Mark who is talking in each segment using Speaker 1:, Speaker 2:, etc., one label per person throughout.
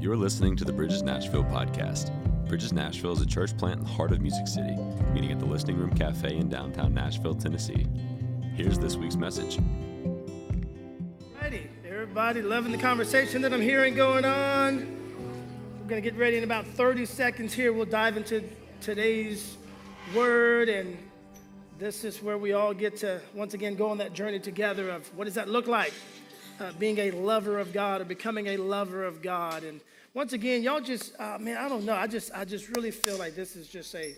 Speaker 1: You're listening to the Bridges Nashville podcast. Bridges Nashville is a church plant in the heart of Music City, meeting at the Listening Room Cafe in downtown Nashville, Tennessee. Here's this week's message.
Speaker 2: Righty, everybody loving the conversation that I'm hearing going on. We're going to get ready in about 30 seconds here. We'll dive into today's word, and this is where we all get to once again go on that journey together of what does that look like? Uh, being a lover of God or becoming a lover of God. And once again, y'all just, uh, man, I don't know. I just, I just really feel like this is just a,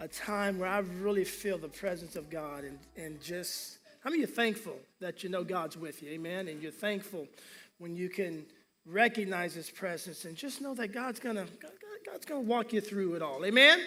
Speaker 2: a time where I really feel the presence of God and, and just, how many are thankful that you know God's with you? Amen. And you're thankful when you can recognize his presence and just know that God's gonna, God, God's gonna walk you through it all. Amen.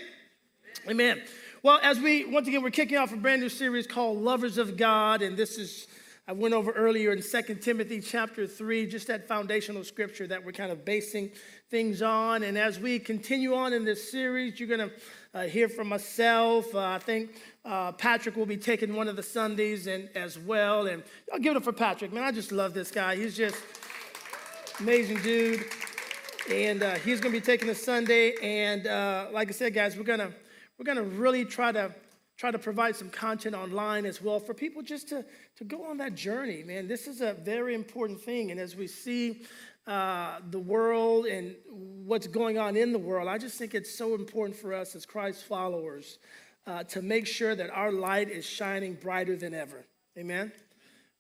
Speaker 2: Amen. Well, as we, once again, we're kicking off a brand new series called Lovers of God, and this is I went over earlier in 2 Timothy chapter 3, just that foundational scripture that we're kind of basing things on. And as we continue on in this series, you're going to uh, hear from myself. Uh, I think uh, Patrick will be taking one of the Sundays and as well. And I'll give it up for Patrick. Man, I just love this guy. He's just amazing dude. And uh, he's going to be taking a Sunday. And uh, like I said, guys, we're going to we're going to really try to try to provide some content online as well for people just to, to go on that journey, man. This is a very important thing. And as we see uh, the world and what's going on in the world, I just think it's so important for us as Christ followers uh, to make sure that our light is shining brighter than ever. Amen?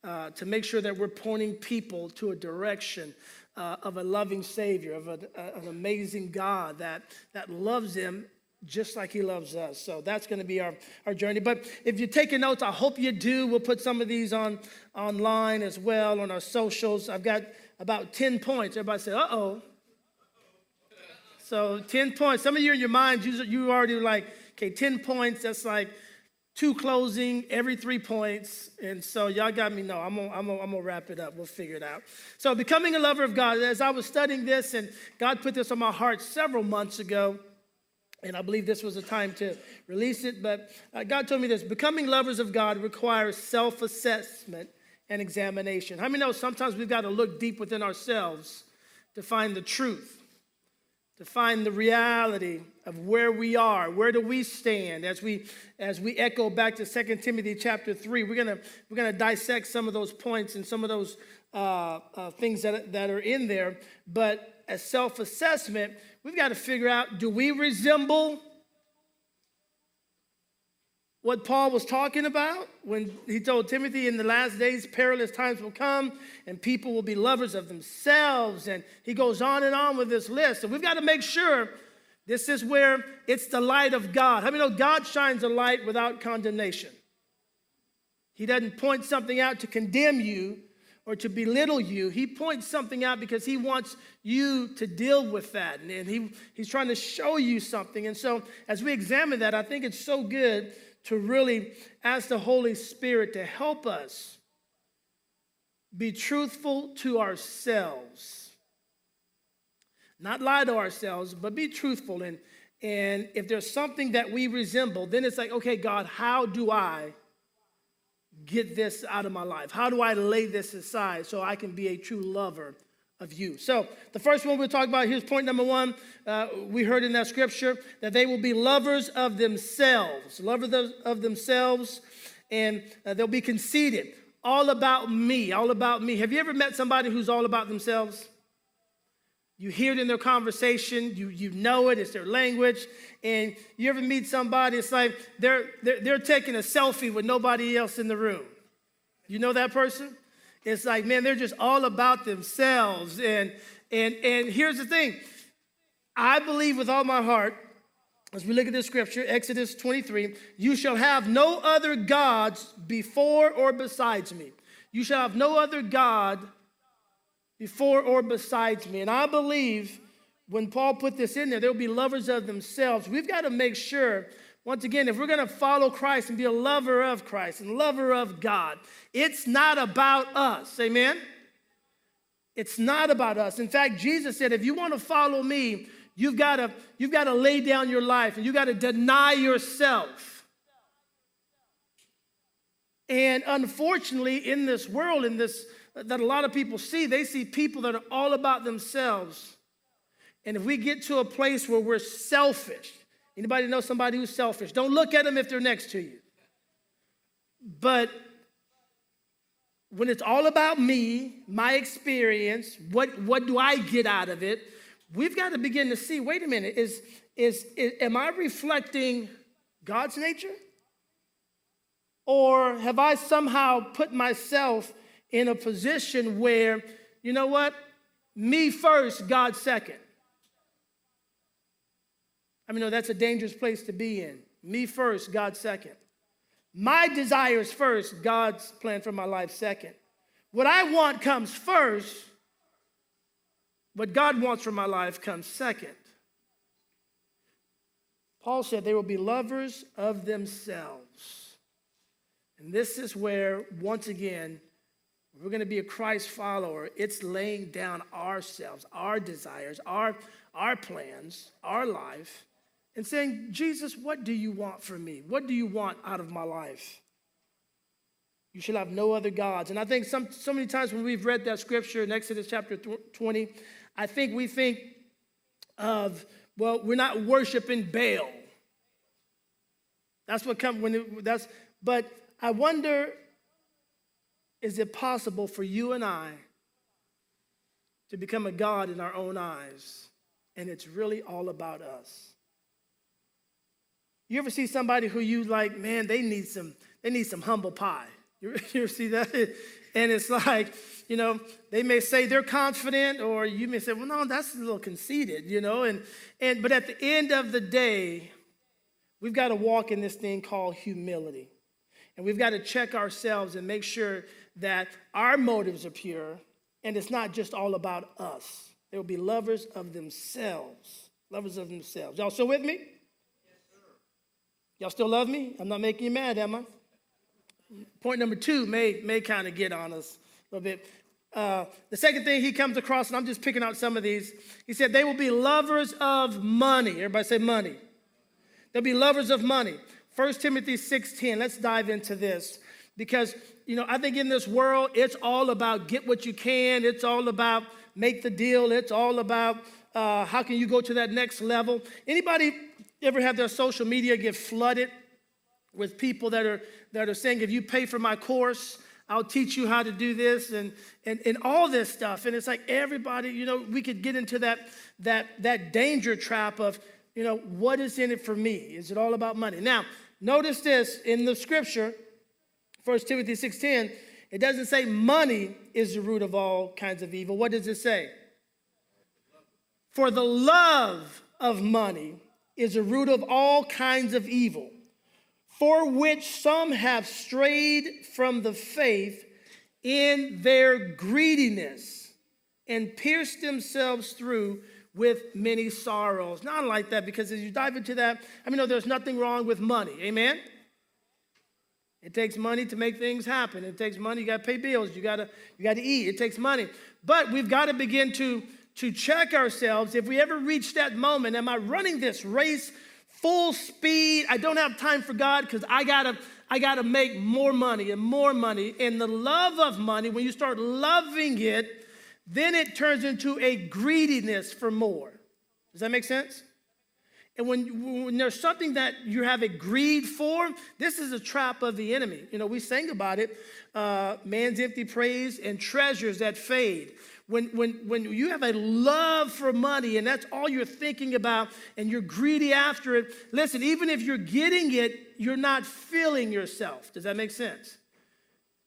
Speaker 2: Uh, to make sure that we're pointing people to a direction uh, of a loving Savior, of a, an amazing God that, that loves them just like he loves us. So that's going to be our, our journey. But if you're taking notes, I hope you do. We'll put some of these on online as well on our socials. I've got about 10 points. Everybody say, uh oh. So 10 points. Some of you in your minds, you, you already like, okay, 10 points. That's like two closing every three points. And so y'all got me. No, I'm gonna, I'm, I'm gonna wrap it up. We'll figure it out. So becoming a lover of God. As I was studying this, and God put this on my heart several months ago. And I believe this was a time to release it. But uh, God told me this becoming lovers of God requires self assessment and examination. How many know sometimes we've got to look deep within ourselves to find the truth, to find the reality of where we are, where do we stand as we as we echo back to 2 Timothy chapter 3. We're gonna we're gonna dissect some of those points and some of those uh, uh, things that, that are in there. But as self-assessment, we've got to figure out do we resemble what Paul was talking about when he told Timothy in the last days perilous times will come and people will be lovers of themselves and he goes on and on with this list and we've got to make sure this is where it's the light of God. How many know God shines a light without condemnation? He doesn't point something out to condemn you, or to belittle you. He points something out because he wants you to deal with that. And he, he's trying to show you something. And so, as we examine that, I think it's so good to really ask the Holy Spirit to help us be truthful to ourselves. Not lie to ourselves, but be truthful. And, and if there's something that we resemble, then it's like, okay, God, how do I get this out of my life? How do I lay this aside so I can be a true lover of you? So, the first one we'll talk about here's point number one. Uh, we heard in that scripture that they will be lovers of themselves, lovers of themselves, and uh, they'll be conceited. All about me, all about me. Have you ever met somebody who's all about themselves? You hear it in their conversation, you, you know it, it's their language. And you ever meet somebody, it's like they're, they're, they're taking a selfie with nobody else in the room. You know that person? It's like, man, they're just all about themselves. And, and, and here's the thing I believe with all my heart, as we look at this scripture, Exodus 23, you shall have no other gods before or besides me. You shall have no other God before or besides me. And I believe when Paul put this in there, they'll be lovers of themselves. We've got to make sure, once again, if we're going to follow Christ and be a lover of Christ and lover of God, it's not about us. Amen? It's not about us. In fact, Jesus said, if you want to follow me, you've got to, you've got to lay down your life and you've got to deny yourself. And unfortunately, in this world, in this that a lot of people see. They see people that are all about themselves. And if we get to a place where we're selfish, anybody know somebody who's selfish? Don't look at them if they're next to you. But when it's all about me, my experience, what, what do I get out of it? We've got to begin to see wait a minute, is, is, is am I reflecting God's nature? Or have I somehow put myself in a position where, you know what? Me first, God second. I mean, no, that's a dangerous place to be in. Me first, God second. My desires first, God's plan for my life second. What I want comes first, what God wants for my life comes second. Paul said they will be lovers of themselves. And this is where, once again, we're going to be a Christ follower. It's laying down ourselves, our desires, our, our plans, our life, and saying, Jesus, what do you want from me? What do you want out of my life? You shall have no other gods. And I think some, so many times when we've read that scripture in Exodus chapter 20, I think we think of, well, we're not worshiping Baal. That's what comes when it, that's, but I wonder, is it possible for you and I to become a God in our own eyes? And it's really all about us. You ever see somebody who you like, man, they need some, they need some humble pie. You, ever see that? And it's like, you know, they may say they're confident, or you may say, well, no, that's a little conceited, you know. And and but at the end of the day, we've got to walk in this thing called humility. And we've got to check ourselves and make sure that our motives are pure and it's not just all about us. They will be lovers of themselves. Lovers of themselves. Y'all still with me? Y'all still love me? I'm not making you mad, am I? Point number two may, may kind of get on us a little bit. Uh, the second thing he comes across, and I'm just picking out some of these, he said, they will be lovers of money. Everybody say money. They'll be lovers of money. 1 Timothy 6.10, let's dive into this. Because, you know, I think in this world, it's all about get what you can. It's all about make the deal. It's all about uh, how can you go to that next level. Anybody ever have their social media get flooded with people that are, that are saying, if you pay for my course, I'll teach you how to do this and, and, and all this stuff. And it's like everybody, you know, we could get into that, that, that danger trap of, you know, what is in it for me? Is it all about money? Now, notice this in the scripture, 1 Timothy 6.10, it doesn't say money is the root of all kinds of evil. What does it say? For the love of money is the root of all kinds of evil, for which some have strayed from the faith in their greediness and pierced themselves through with many sorrows. Not like that, because as you dive into that, I mean, no, there's nothing wrong with money. Amen? It takes money to make things happen. It takes money. You got to pay bills. You got to you got to eat. It takes money. But we've got to begin to to check ourselves if we ever reach that moment am i running this race full speed i don't have time for god because i gotta i gotta make more money and more money and the love of money when you start loving it then it turns into a greediness for more does that make sense and when, when there's something that you have a greed for, this is a trap of the enemy. You know, we sang about it uh, man's empty praise and treasures that fade when, when, when you have a love for money and that's all you're thinking about and you're greedy after it, listen, even if you're getting it, you're not filling yourself. Does that make sense?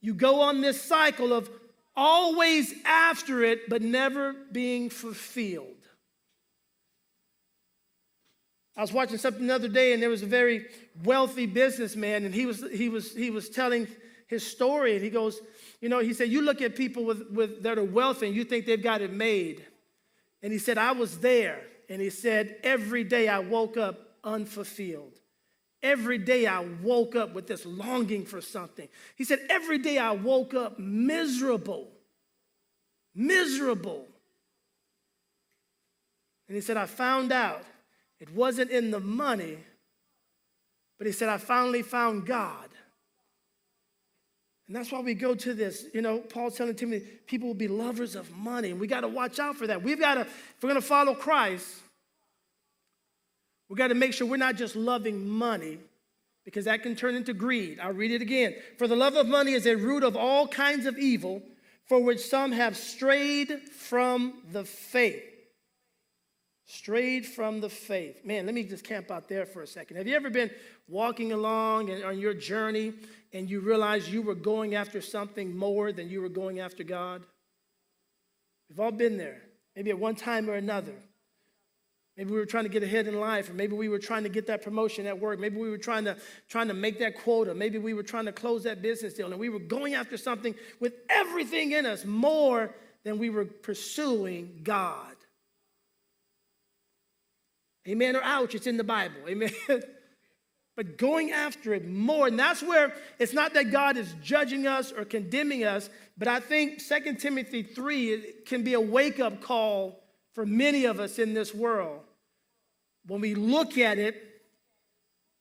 Speaker 2: You go on this cycle of always after it, but never being fulfilled. I was watching something the other day, and there was a very wealthy businessman, and he was, he was, he was telling his story, and he goes, you know, he said, you look at people with, with, that are wealthy and you think they've got it made. And he said, I was there. And he said, every day I woke up unfulfilled. Every day I woke up with this longing for something. He said, every day I woke up miserable. Miserable. And he said, I found out it wasn't in the money, but he said, I finally found God. And that's why we go to this. You know, Paul's telling Timothy, people will be lovers of money. And we got to watch out for that. We've got to, if we're going to follow Christ, we got to make sure we're not just loving money because that can turn into greed. I'll read it again. For the love of money is a root of all kinds of evil, for which some have strayed from the faith. Strayed from the faith. Man, let me just camp out there for a second. Have you ever been walking along and on your journey and you realize you were going after something more than you were going after God? We've all been there, maybe at one time or another. Maybe we were trying to get ahead in life, or maybe we were trying to get that promotion at work. Maybe we were trying to, trying to make that quota. Maybe we were trying to close that business deal, and we were going after something with everything in us more than we were pursuing God. Amen or ouch, it's in the Bible. Amen. but going after it more. And that's where it's not that God is judging us or condemning us, but I think 2 Timothy 3 can be a wake up call for many of us in this world. When we look at it,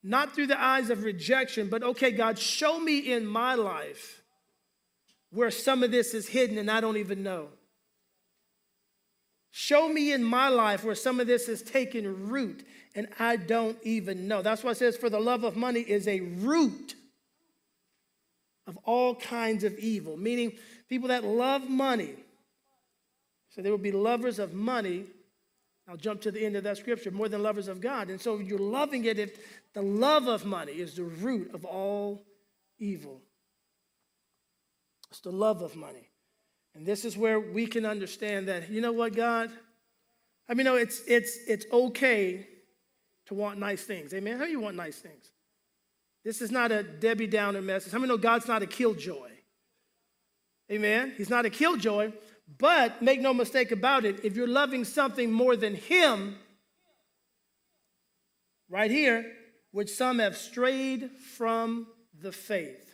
Speaker 2: not through the eyes of rejection, but okay, God, show me in my life where some of this is hidden and I don't even know. Show me in my life where some of this has taken root and I don't even know. That's why it says, for the love of money is a root of all kinds of evil, meaning people that love money. So they will be lovers of money. I'll jump to the end of that scripture, more than lovers of God. And so you're loving it if the love of money is the root of all evil. It's the love of money. And this is where we can understand that, you know what, God? I mean, no, it's, it's, it's okay to want nice things. Amen? How do you want nice things? This is not a Debbie Downer message. How many know God's not a killjoy? Amen? He's not a killjoy, but make no mistake about it, if you're loving something more than Him, right here, which some have strayed from the faith.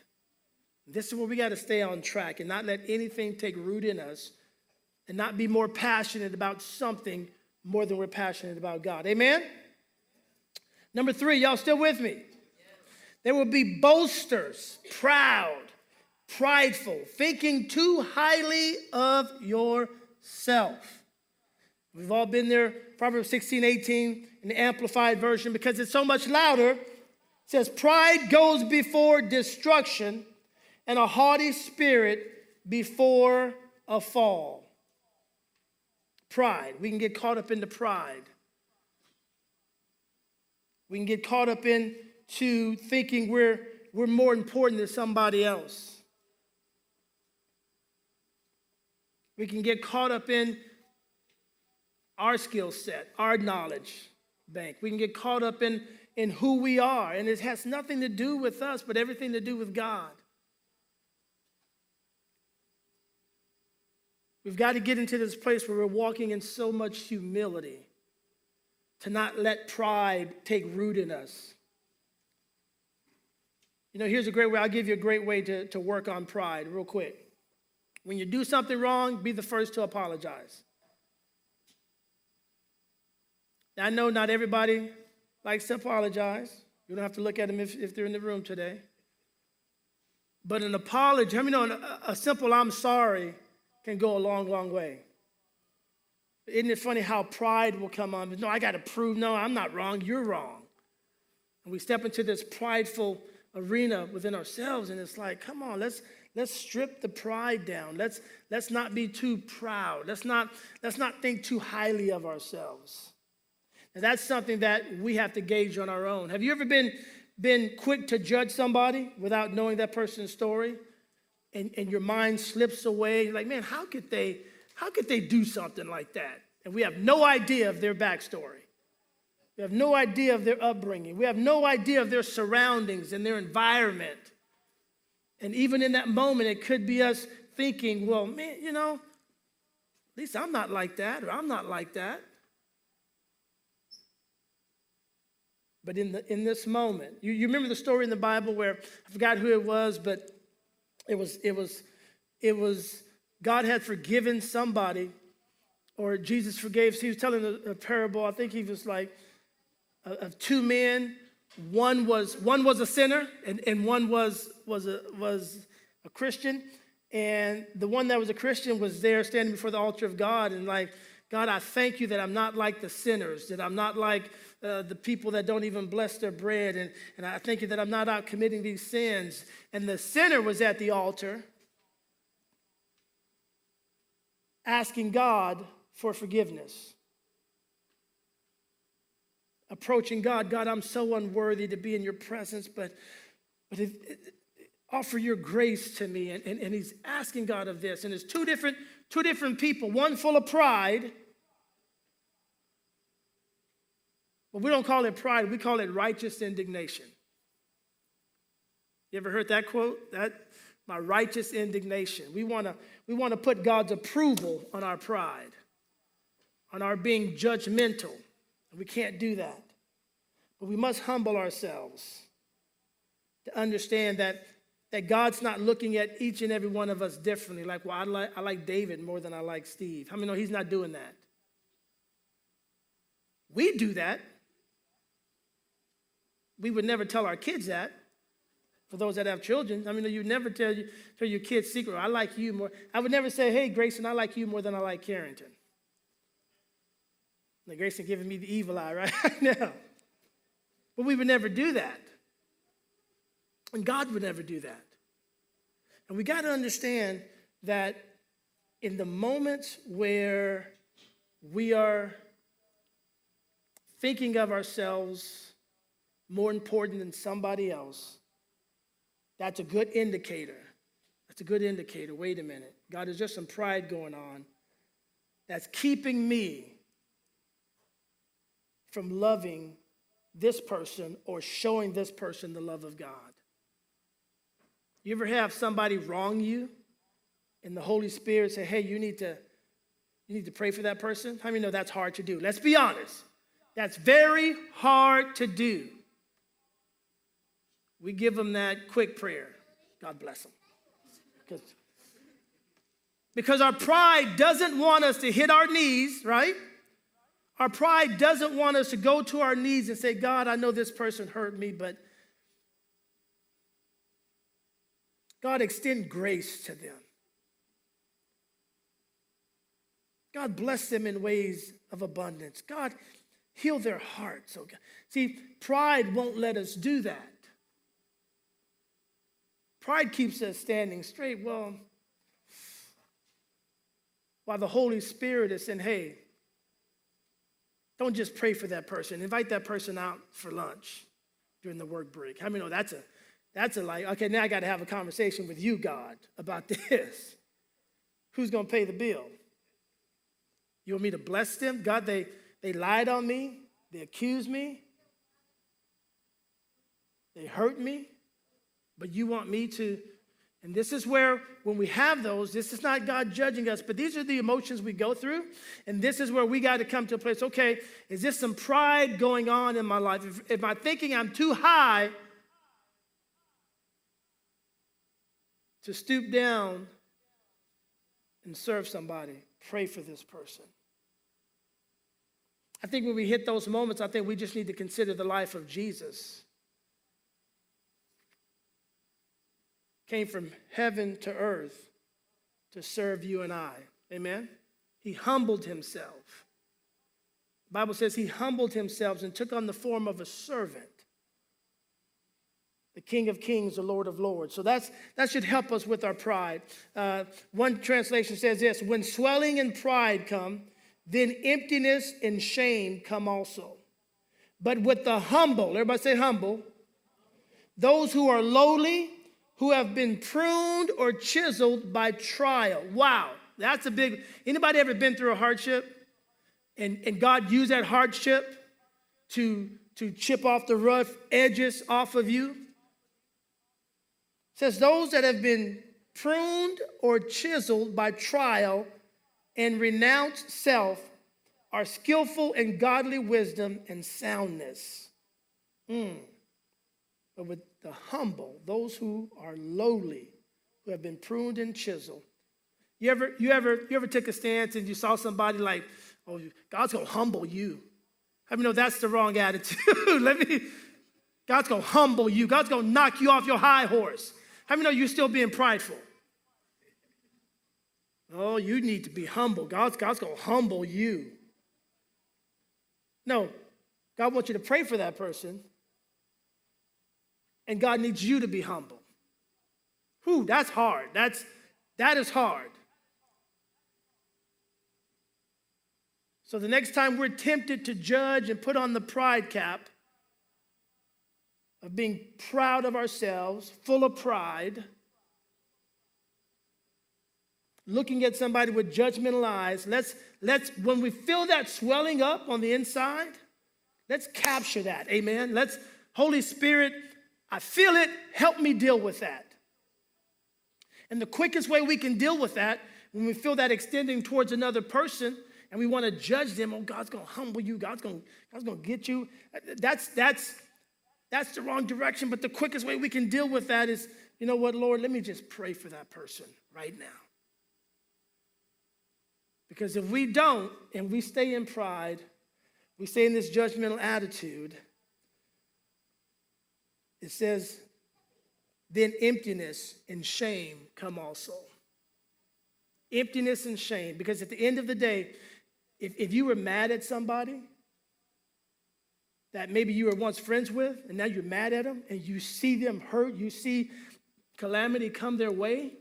Speaker 2: This is where we got to stay on track and not let anything take root in us and not be more passionate about something more than we're passionate about God. Amen? Number three, y'all still with me? There will be boasters, proud, prideful, thinking too highly of yourself. We've all been there, Proverbs 16, 18, in the Amplified Version, because it's so much louder. It says, Pride goes before destruction and a haughty spirit before a fall. Pride. We can get caught up into pride. We can get caught up into thinking we're, we're more important than somebody else. We can get caught up in our skill set, our knowledge bank. We can get caught up in, in who we are, and it has nothing to do with us, but everything to do with God. We've got to get into this place where we're walking in so much humility to not let pride take root in us. You know, here's a great way. I'll give you a great way to, to work on pride, real quick. When you do something wrong, be the first to apologize. Now, I know not everybody likes to apologize. You don't have to look at them if, if they're in the room today. But an apology, I mean, know a simple I'm sorry can go a long, long way. Isn't it funny how pride will come on? No, I got to prove, no, I'm not wrong, you're wrong. And we step into this prideful arena within ourselves, and it's like, come on, let's let's strip the pride down. Let's let's not be too proud. Let's not let's not think too highly of ourselves. And that's something that we have to gauge on our own. Have you ever been been quick to judge somebody without knowing that person's story? And, and your mind slips away. You're like, man, how could they, how could they do something like that? And we have no idea of their backstory. We have no idea of their upbringing. We have no idea of their surroundings and their environment. And even in that moment, it could be us thinking, well, man, you know, at least I'm not like that, or I'm not like that. But in, the, in this moment, you, you remember the story in the Bible where I forgot who it was, but it was, it was, it was, God had forgiven somebody, or Jesus forgave. He was telling a, a parable. I think he was like uh, of two men. One was one was a sinner, and, and one was was a, was a Christian, and the one that was a Christian was there standing before the altar of God and like, God, I thank you that I'm not like the sinners, that I'm not like uh, the people that don't even bless their bread, and, and I thank you that I'm not out committing these sins. And the sinner was at the altar asking God for forgiveness. Approaching God, God, I'm so unworthy to be in your presence, but, but offer your grace to me. And, and, and he's asking God of this. And it's two different, two different people, one full of pride. But we don't call it pride, we call it righteous indignation. You ever heard that quote? That my righteous indignation. We want to we want to put God's approval on our pride, on our being judgmental. We can't do that. But we must humble ourselves to understand that that God's not looking at each and every one of us differently. Like, well, I like, I like David more than I like Steve. How many know he's not doing that? We do that. We would never tell our kids that. For those that have children, I mean, you never tell, you, tell your kids secret. I like you more. I would never say, hey, Grayson, I like you more than I like Carrington. Now, Grayson giving me the evil eye, right? now, But we would never do that. And God would never do that. And we got to understand that in the moments where we are thinking of ourselves more important than somebody else, that's a good indicator. That's a good indicator. Wait a minute. God, is just some pride going on that's keeping me from loving this person or showing this person the love of God. You ever have somebody wrong you and the Holy Spirit say, hey, you need to, you need to pray for that person? How many know that's hard to do? Let's be honest. That's very hard to do. We give them that quick prayer. God bless them. Because, because our pride doesn't want us to hit our knees, right? Our pride doesn't want us to go to our knees and say, God, I know this person hurt me, but God, extend grace to them. God, bless them in ways of abundance. God, heal their hearts. Oh God. See, pride won't let us do that. Pride keeps us standing straight. Well, while the Holy Spirit is saying, hey, don't just pray for that person, invite that person out for lunch during the work break. How many know that's a that's a like, okay, now I got to have a conversation with you, God, about this. Who's to pay the bill? You want me to bless them? God, they, they lied on me. They accused me. They hurt me. But you want me to. And this is where, when we have those, this is not God judging us, but these are the emotions we go through. And this is where we got to come to a place okay, is this some pride going on in my life? If, if I'm thinking I'm too high, to stoop down and serve somebody, pray for this person. I think when we hit those moments, I think we just need to consider the life of Jesus. Came from heaven to earth to serve you and I. Amen? He humbled himself. The Bible says he humbled himself and took on the form of a servant the King of Kings, the Lord of Lords. So that's, that should help us with our pride. Uh, one translation says this When swelling and pride come, then emptiness and shame come also. But with the humble, everybody say humble, those who are lowly, who have been pruned or chiseled by trial. Wow, that's a big. Anybody ever been through a hardship? And, and God used that hardship to, to chip off the rough edges off of you? says those that have been pruned or chiseled by trial and renounced self are skillful in godly wisdom and soundness. Mm. But with the humble, those who are lowly, who have been pruned and chiseled. You ever, you ever, you ever took a stance and you saw somebody like, oh, God's gonna humble you. I mean, no, that's the wrong attitude. Let me, God's gonna humble you. God's gonna knock you off your high horse. How many know you're still being prideful? Oh, you need to be humble. God's, God's to humble you. No, God wants you to pray for that person, and God needs you to be humble. Whew, that's hard. That's, that is hard. So the next time we're tempted to judge and put on the pride cap of being proud of ourselves, full of pride, looking at somebody with judgmental eyes, let's, let's, when we feel that swelling up on the inside, let's capture that. Amen. Let's, Holy Spirit, I feel it, help me deal with that. And the quickest way we can deal with that, when we feel that extending towards another person, and we want to judge them, oh, God's going to humble you, God's going God's going to get you. That's that's that's the wrong direction, but the quickest way we can deal with that is, you know what, Lord, let me just pray for that person right now. Because if we don't and we stay in pride, we stay in this judgmental attitude, it says, then emptiness and shame come also. Emptiness and shame. Because at the end of the day, if, if you were mad at somebody that maybe you were once friends with, and now you're mad at them, and you see them hurt, you see calamity come their way,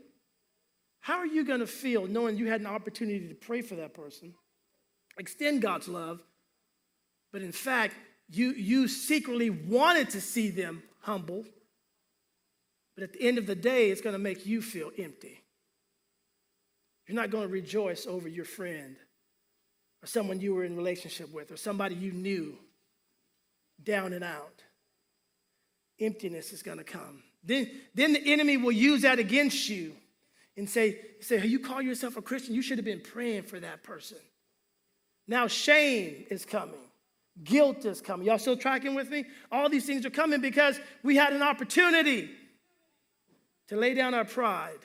Speaker 2: how are you going to feel knowing you had an opportunity to pray for that person, extend God's love, but in fact, you, you secretly wanted to see them humble, but at the end of the day, it's going to make you feel empty. You're not going to rejoice over your friend or someone you were in relationship with or somebody you knew down and out. Emptiness is going to come. Then, then the enemy will use that against you and say, say, you call yourself a Christian, you should have been praying for that person. Now shame is coming. Guilt is coming. Y'all still tracking with me? All these things are coming because we had an opportunity to lay down our pride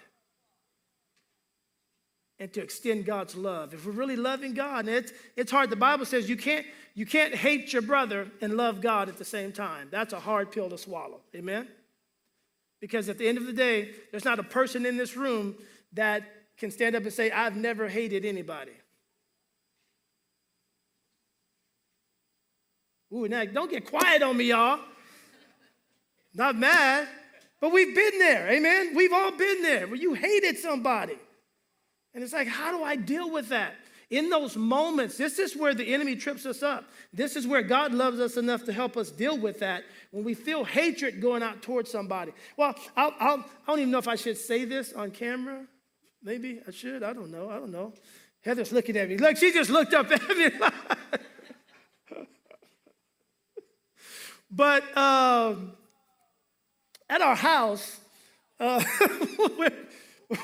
Speaker 2: and to extend God's love. If we're really loving God, and it's, it's hard. The Bible says you can't, you can't hate your brother and love God at the same time. That's a hard pill to swallow. Amen? Because at the end of the day, there's not a person in this room that can stand up and say, I've never hated anybody. Ooh, now don't get quiet on me, y'all. Not mad, but we've been there, amen? We've all been there where you hated somebody. And it's like, how do I deal with that? In those moments, this is where the enemy trips us up. This is where God loves us enough to help us deal with that when we feel hatred going out towards somebody. Well, I'll, I'll, I don't even know if I should say this on camera. Maybe I should. I don't know. I don't know. Heather's looking at me. Look, she just looked up at me. but um, at our house, uh, where,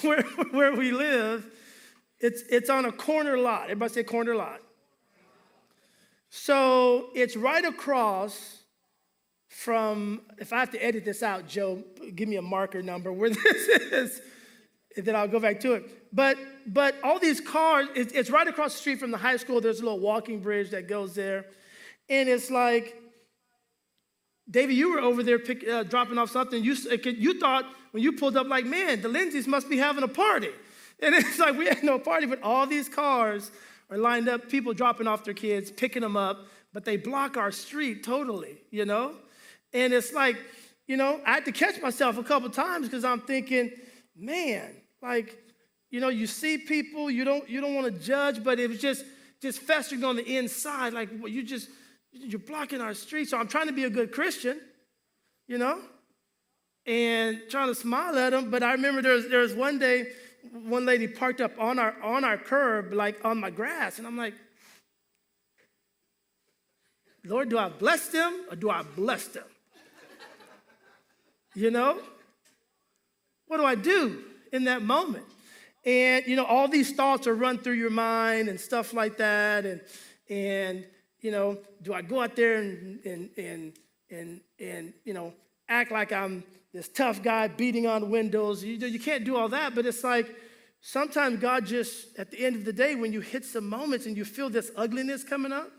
Speaker 2: where, where we live, it's, it's on a corner lot. Everybody say corner lot. So it's right across from, if I have to edit this out, Joe, give me a marker number where this is, and then I'll go back to it. But but all these cars, it's, it's right across the street from the high school. There's a little walking bridge that goes there. And it's like, David, you were over there pick, uh, dropping off something. You, you thought when you pulled up, like, man, the Lenzys must be having a party. And it's like we had no party, but all these cars are lined up, people dropping off their kids, picking them up, but they block our street totally, you know? And it's like, you know, I had to catch myself a couple times because I'm thinking, man, like, you know, you see people, you don't you don't want to judge, but it was just just festering on the inside, like you just you're blocking our street. So I'm trying to be a good Christian, you know, and trying to smile at them. But I remember there was, there was one day one lady parked up on our on our curb, like on my grass, and I'm like, Lord, do I bless them or do I bless them? You know? What do I do in that moment? And you know, all these thoughts are run through your mind and stuff like that. And and you know, do I go out there and and and and, and you know act like I'm this tough guy beating on windows. You, you can't do all that, but it's like sometimes God just, at the end of the day, when you hit some moments and you feel this ugliness coming up,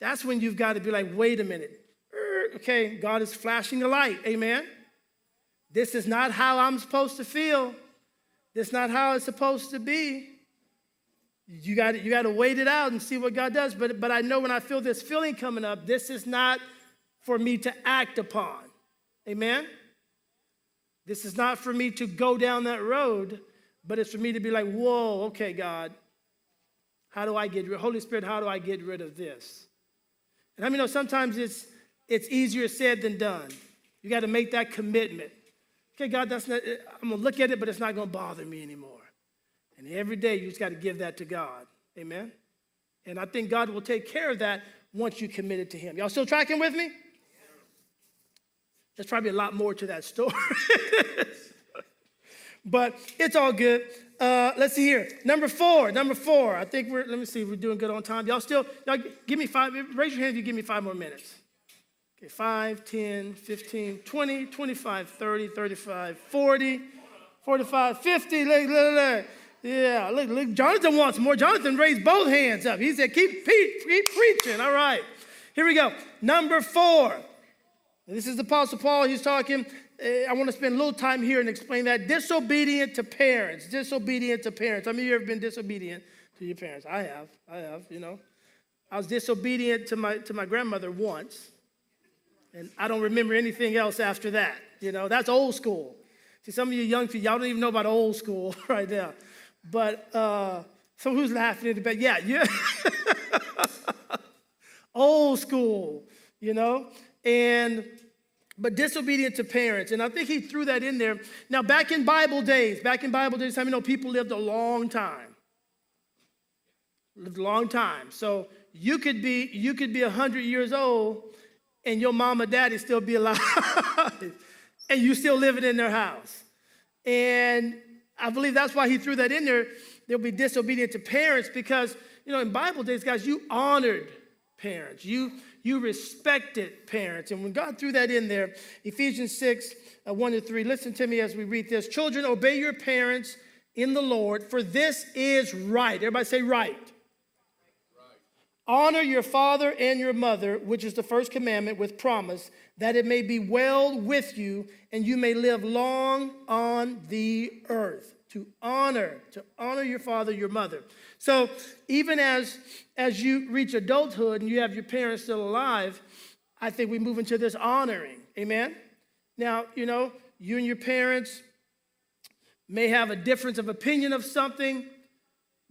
Speaker 2: that's when you've got to be like, wait a minute. Er, okay, God is flashing a light. Amen. This is not how I'm supposed to feel. This is not how it's supposed to be. You got you got to wait it out and see what God does. But but I know when I feel this feeling coming up, this is not for me to act upon. Amen. This is not for me to go down that road, but it's for me to be like, whoa, okay, God, how do I get rid? Holy Spirit, how do I get rid of this? And I mean, you know sometimes it's it's easier said than done. You got to make that commitment. Okay, God, that's not. I'm gonna look at it, but it's not gonna bother me anymore. And every day you just got to give that to God. Amen. And I think God will take care of that once you commit it to Him. Y'all still tracking with me? There's probably a lot more to that story. but it's all good. Uh, let's see here. Number four. Number four. I think we're, let me see, we're doing good on time. Y'all still, y'all give me five, raise your hand if you give me five more minutes. Okay, 5, 10, 15, 20, 25, 30, 35, 40, 45, 50. Look, look, look. Yeah, look, look, Jonathan wants more. Jonathan raised both hands up. He said, keep, keep, keep preaching. All right. Here we go. Number four. This is the Apostle Paul. He's talking. Uh, I want to spend a little time here and explain that. Disobedient to parents. Disobedient to parents. How many of you ever been disobedient to your parents? I have. I have, you know. I was disobedient to my, to my grandmother once, and I don't remember anything else after that. You know, that's old school. See, some of you young people, y'all don't even know about old school right now. But uh, so who's laughing in the back? Yeah, yeah. old school, you know? and but disobedient to parents. And I think he threw that in there. Now, back in Bible days, back in Bible days, how many know people lived a long time? Lived a long time. So you could be you could be hundred years old, and your mom and daddy still be alive, and you still living in their house. And I believe that's why he threw that in there. They'll be disobedient to parents because you know in Bible days, guys, you honored parents. You you respected parents. And when God threw that in there, Ephesians 6, uh, 1 to 3, listen to me as we read this. Children, obey your parents in the Lord, for this is right. Everybody say right. Honor your father and your mother, which is the first commandment with promise, that it may be well with you and you may live long on the earth. To honor, to honor your father, your mother. So even as, as you reach adulthood and you have your parents still alive, I think we move into this honoring. Amen? Now, you know, you and your parents may have a difference of opinion of something,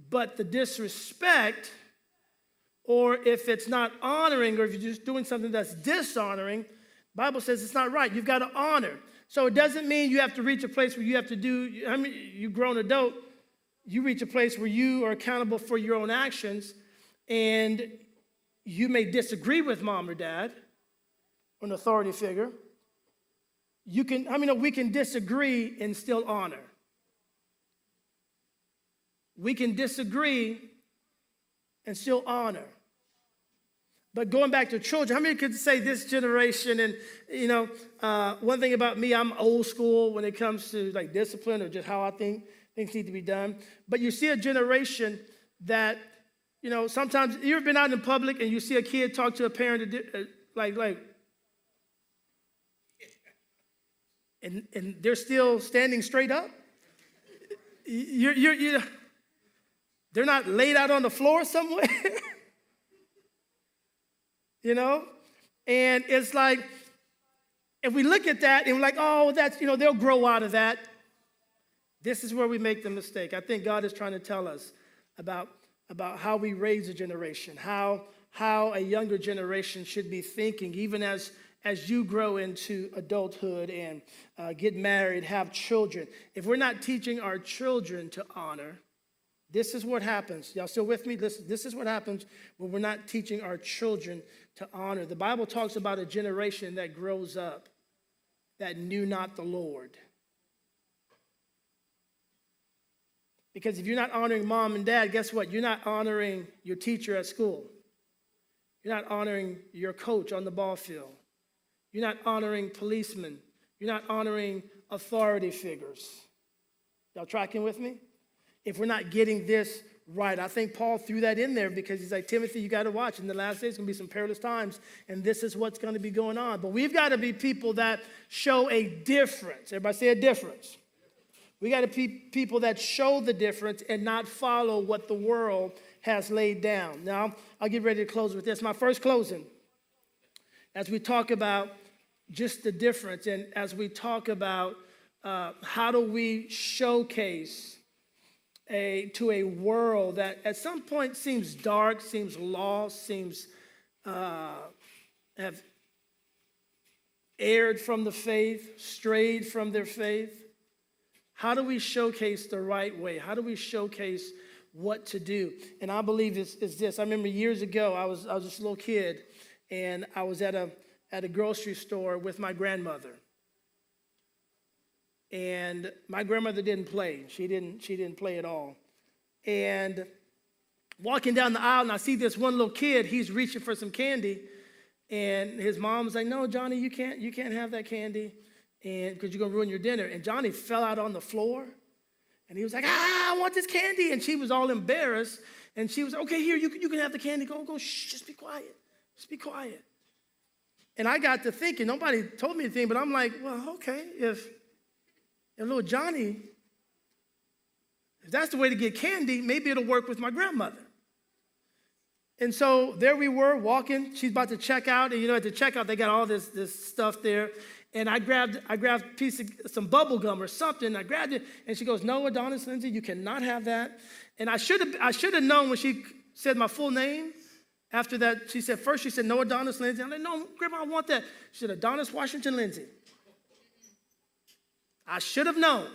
Speaker 2: but the disrespect, or if it's not honoring, or if you're just doing something that's dishonoring, Bible says it's not right. You've got to honor. So it doesn't mean you have to reach a place where you have to do, I mean, you grown adult, you reach a place where you are accountable for your own actions and you may disagree with mom or dad or an authority figure. You can, I mean, we can disagree and still honor. We can disagree and still honor. But going back to children, how many could say this generation? And you know, uh, one thing about me, I'm old school when it comes to like discipline or just how I think things need to be done. But you see a generation that, you know, sometimes you've been out in public and you see a kid talk to a parent uh, like, like, and, and they're still standing straight up. You're, you're, you're, they're not laid out on the floor somewhere. you know? And it's like, if we look at that and we're like, oh, that's, you know, they'll grow out of that. This is where we make the mistake. I think God is trying to tell us about, about how we raise a generation, how, how a younger generation should be thinking, even as, as you grow into adulthood and uh, get married, have children. If we're not teaching our children to honor, this is what happens. Y'all still with me? This, this is what happens when we're not teaching our children to honor. The Bible talks about a generation that grows up that knew not the Lord. Because if you're not honoring mom and dad, guess what? You're not honoring your teacher at school. You're not honoring your coach on the ball field. You're not honoring policemen. You're not honoring authority figures. Y'all tracking with me? If we're not getting this right. I think Paul threw that in there because he's like, Timothy, you got to watch. In the last days, going to be some perilous times, and this is what's going to be going on. But we've got to be people that show a difference. Everybody say a difference. We got to be people that show the difference and not follow what the world has laid down. Now, I'll get ready to close with this. My first closing, as we talk about just the difference, and as we talk about uh, how do we showcase a, to a world that at some point seems dark, seems lost, seems uh, have erred from the faith, strayed from their faith. How do we showcase the right way? How do we showcase what to do? And I believe it's, it's this. I remember years ago, I was, I was just a little kid, and I was at a, at a grocery store with my grandmother. And my grandmother didn't play. She didn't, she didn't play at all. And walking down the aisle, and I see this one little kid, he's reaching for some candy. And his mom's like, no, Johnny, you can't, you can't have that candy and because you're gonna ruin your dinner. And Johnny fell out on the floor and he was like, ah, I want this candy. And she was all embarrassed. And she was, okay, here, you, can, you can have the candy. Go, go, shh, just be quiet. Just be quiet. And I got to thinking, nobody told me anything, but I'm like, well, okay, if, if little Johnny, if that's the way to get candy, maybe it'll work with my grandmother. And so there we were walking. She's about to check out. And you know, at the checkout, they got all this, this stuff there and I grabbed, I grabbed a piece of some bubble gum or something. I grabbed it, and she goes, "No, Adonis Lenzy, you cannot have that." And I should have, I should have known when she said my full name. After that, she said first she said no Adonis Lenzy. I'm like, "No, Grandma, I want that." She said Adonis Washington Lenzy. I should have known.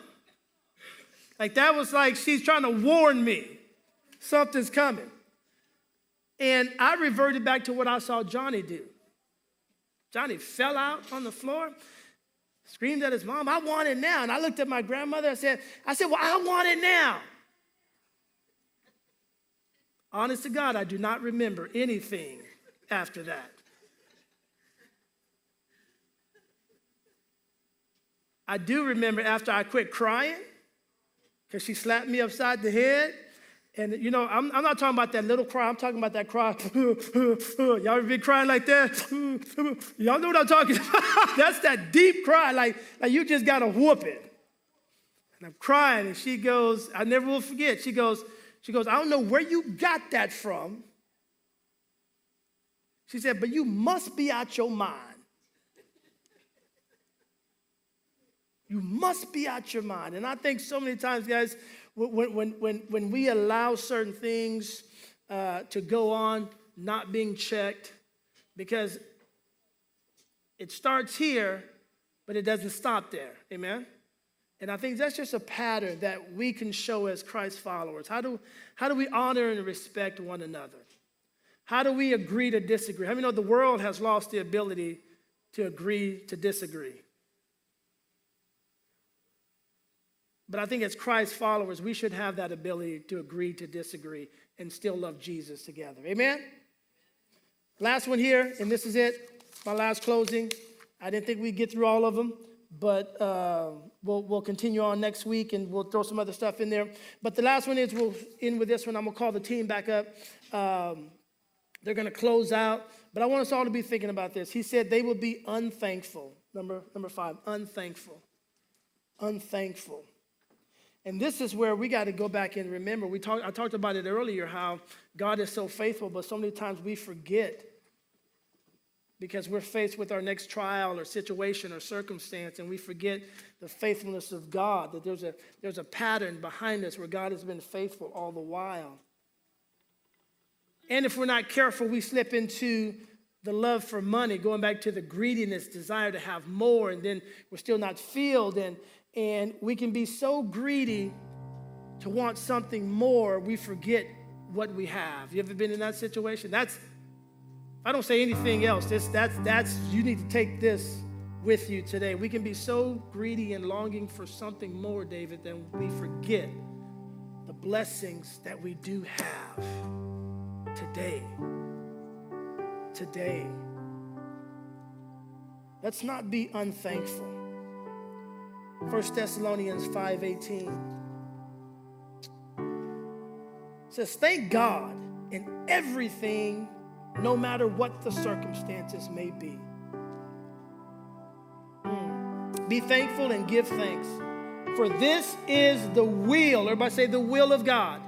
Speaker 2: Like that was like she's trying to warn me something's coming. And I reverted back to what I saw Johnny do. Johnny fell out on the floor, screamed at his mom, I want it now. And I looked at my grandmother, I said, I said, Well, I want it now. Honest to God, I do not remember anything after that. I do remember after I quit crying, because she slapped me upside the head, and you know, I'm, I'm, not talking about that little cry. I'm talking about that cry. Y'all ever been crying like that? Y'all know what I'm talking about. That's that deep cry, like, like you just got to whoop it. And I'm crying, and she goes, I never will forget. She goes, she goes, I don't know where you got that from. She said, but you must be out your mind. You must be out your mind. And I think so many times, guys, when, when, when, when we allow certain things uh, to go on not being checked, because it starts here, but it doesn't stop there. Amen? And I think that's just a pattern that we can show as Christ followers. How do, how do we honor and respect one another? How do we agree to disagree? How I many know the world has lost the ability to agree to disagree? But I think as Christ followers, we should have that ability to agree to disagree and still love Jesus together. Amen? Last one here, and this is it, my last closing. I didn't think we'd get through all of them, but uh, we'll, we'll continue on next week and we'll throw some other stuff in there. But the last one is we'll end with this one. I'm going to call the team back up. Um, they're going to close out, but I want us all to be thinking about this. He said they will be unthankful. Number, number five, unthankful. Unthankful. And this is where we got to go back and remember. We talked, I talked about it earlier how God is so faithful, but so many times we forget because we're faced with our next trial or situation or circumstance, and we forget the faithfulness of God, that there's a, there's a pattern behind us where God has been faithful all the while. And if we're not careful, we slip into the love for money, going back to the greediness, desire to have more, and then we're still not filled. And, and we can be so greedy to want something more, we forget what we have. You ever been in that situation? That's, if I don't say anything else, this, that's, that's, you need to take this with you today. We can be so greedy and longing for something more, David, that we forget the blessings that we do have today. Today. Let's not be unthankful. 1 Thessalonians 5:18. says, Thank God in everything, no matter what the circumstances may be. Mm. Be thankful and give thanks. For this is the will, everybody say the will of God.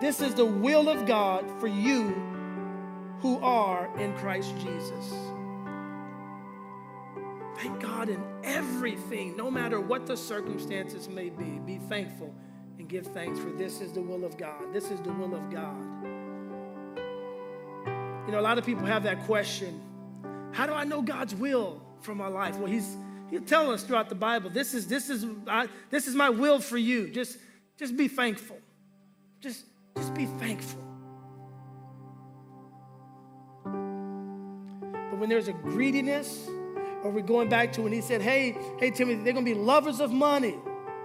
Speaker 2: This is the will of God for you who are in Christ Jesus. Thank God in everything, no matter what the circumstances may be. Be thankful and give thanks, for this is the will of God. This is the will of God. You know, a lot of people have that question How do I know God's will for my life? Well, He's He'll tell us throughout the Bible, this is this is I, this is my will for you. Just just be thankful. Just just be thankful. But when there's a greediness, or we're going back to when he said, Hey, hey, Timothy, they're gonna be lovers of money.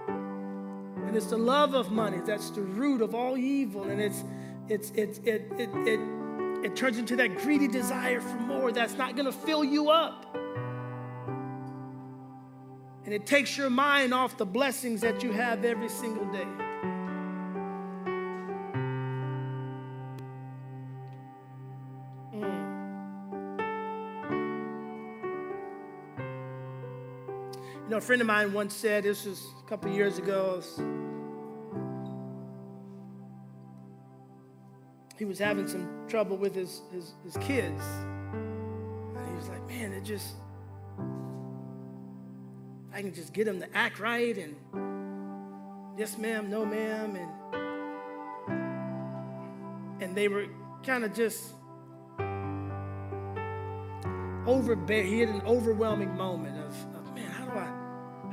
Speaker 2: And it's the love of money that's the root of all evil. And it's it's it's it it it, it turns into that greedy desire for more that's not gonna fill you up. And it takes your mind off the blessings that you have every single day. Know, a friend of mine once said, this was a couple years ago, he was having some trouble with his, his, his kids. And he was like, man, it just, I can just get them to act right and yes, ma'am, no, ma'am. And, and they were kind of just overbear. He had an overwhelming moment of,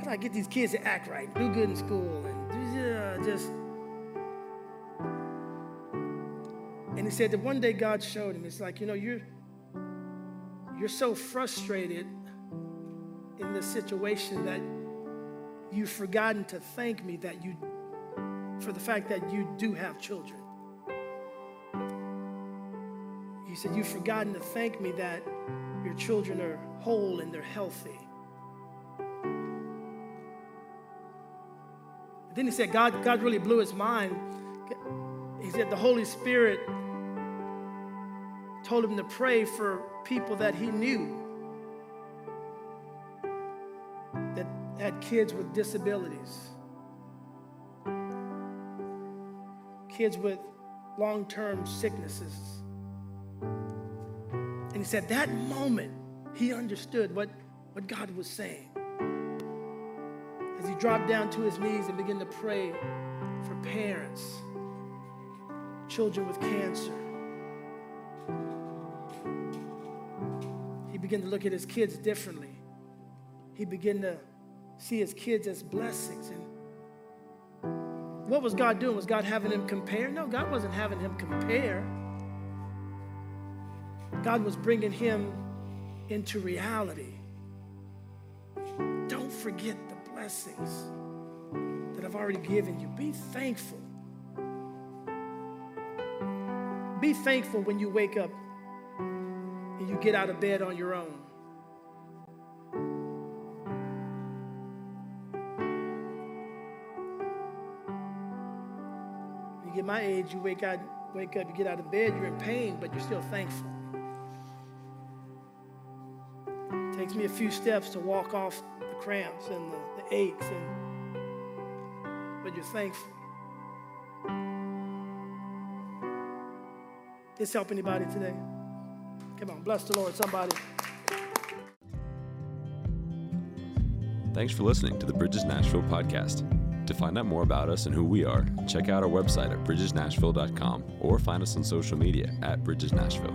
Speaker 2: I get these kids to act right, do good in school, and just. And he said that one day God showed him. It's like you know you're you're so frustrated in this situation that you've forgotten to thank me that you for the fact that you do have children. He said you've forgotten to thank me that your children are whole and they're healthy. Then he said, God, God really blew his mind. He said the Holy Spirit told him to pray for people that he knew that had kids with disabilities, kids with long term sicknesses. And he said, that moment, he understood what, what God was saying dropped down to his knees and began to pray for parents, children with cancer. He began to look at his kids differently. He began to see his kids as blessings. And what was God doing? Was God having him compare? No, God wasn't having him compare. God was bringing him into reality. Don't forget the blessings that I've already given you. Be thankful. Be thankful when you wake up and you get out of bed on your own. You get my age, you wake wake up, you get out of bed, you're in pain, but you're still thankful. It takes me a few steps to walk off the cramps and the aches, and but you're thankful. This help anybody today? Come on, bless the Lord, somebody.
Speaker 1: Thanks for listening to the Bridges Nashville podcast. To find out more about us and who we are, check out our website at bridgesnashville.com or find us on social media at Bridges Nashville.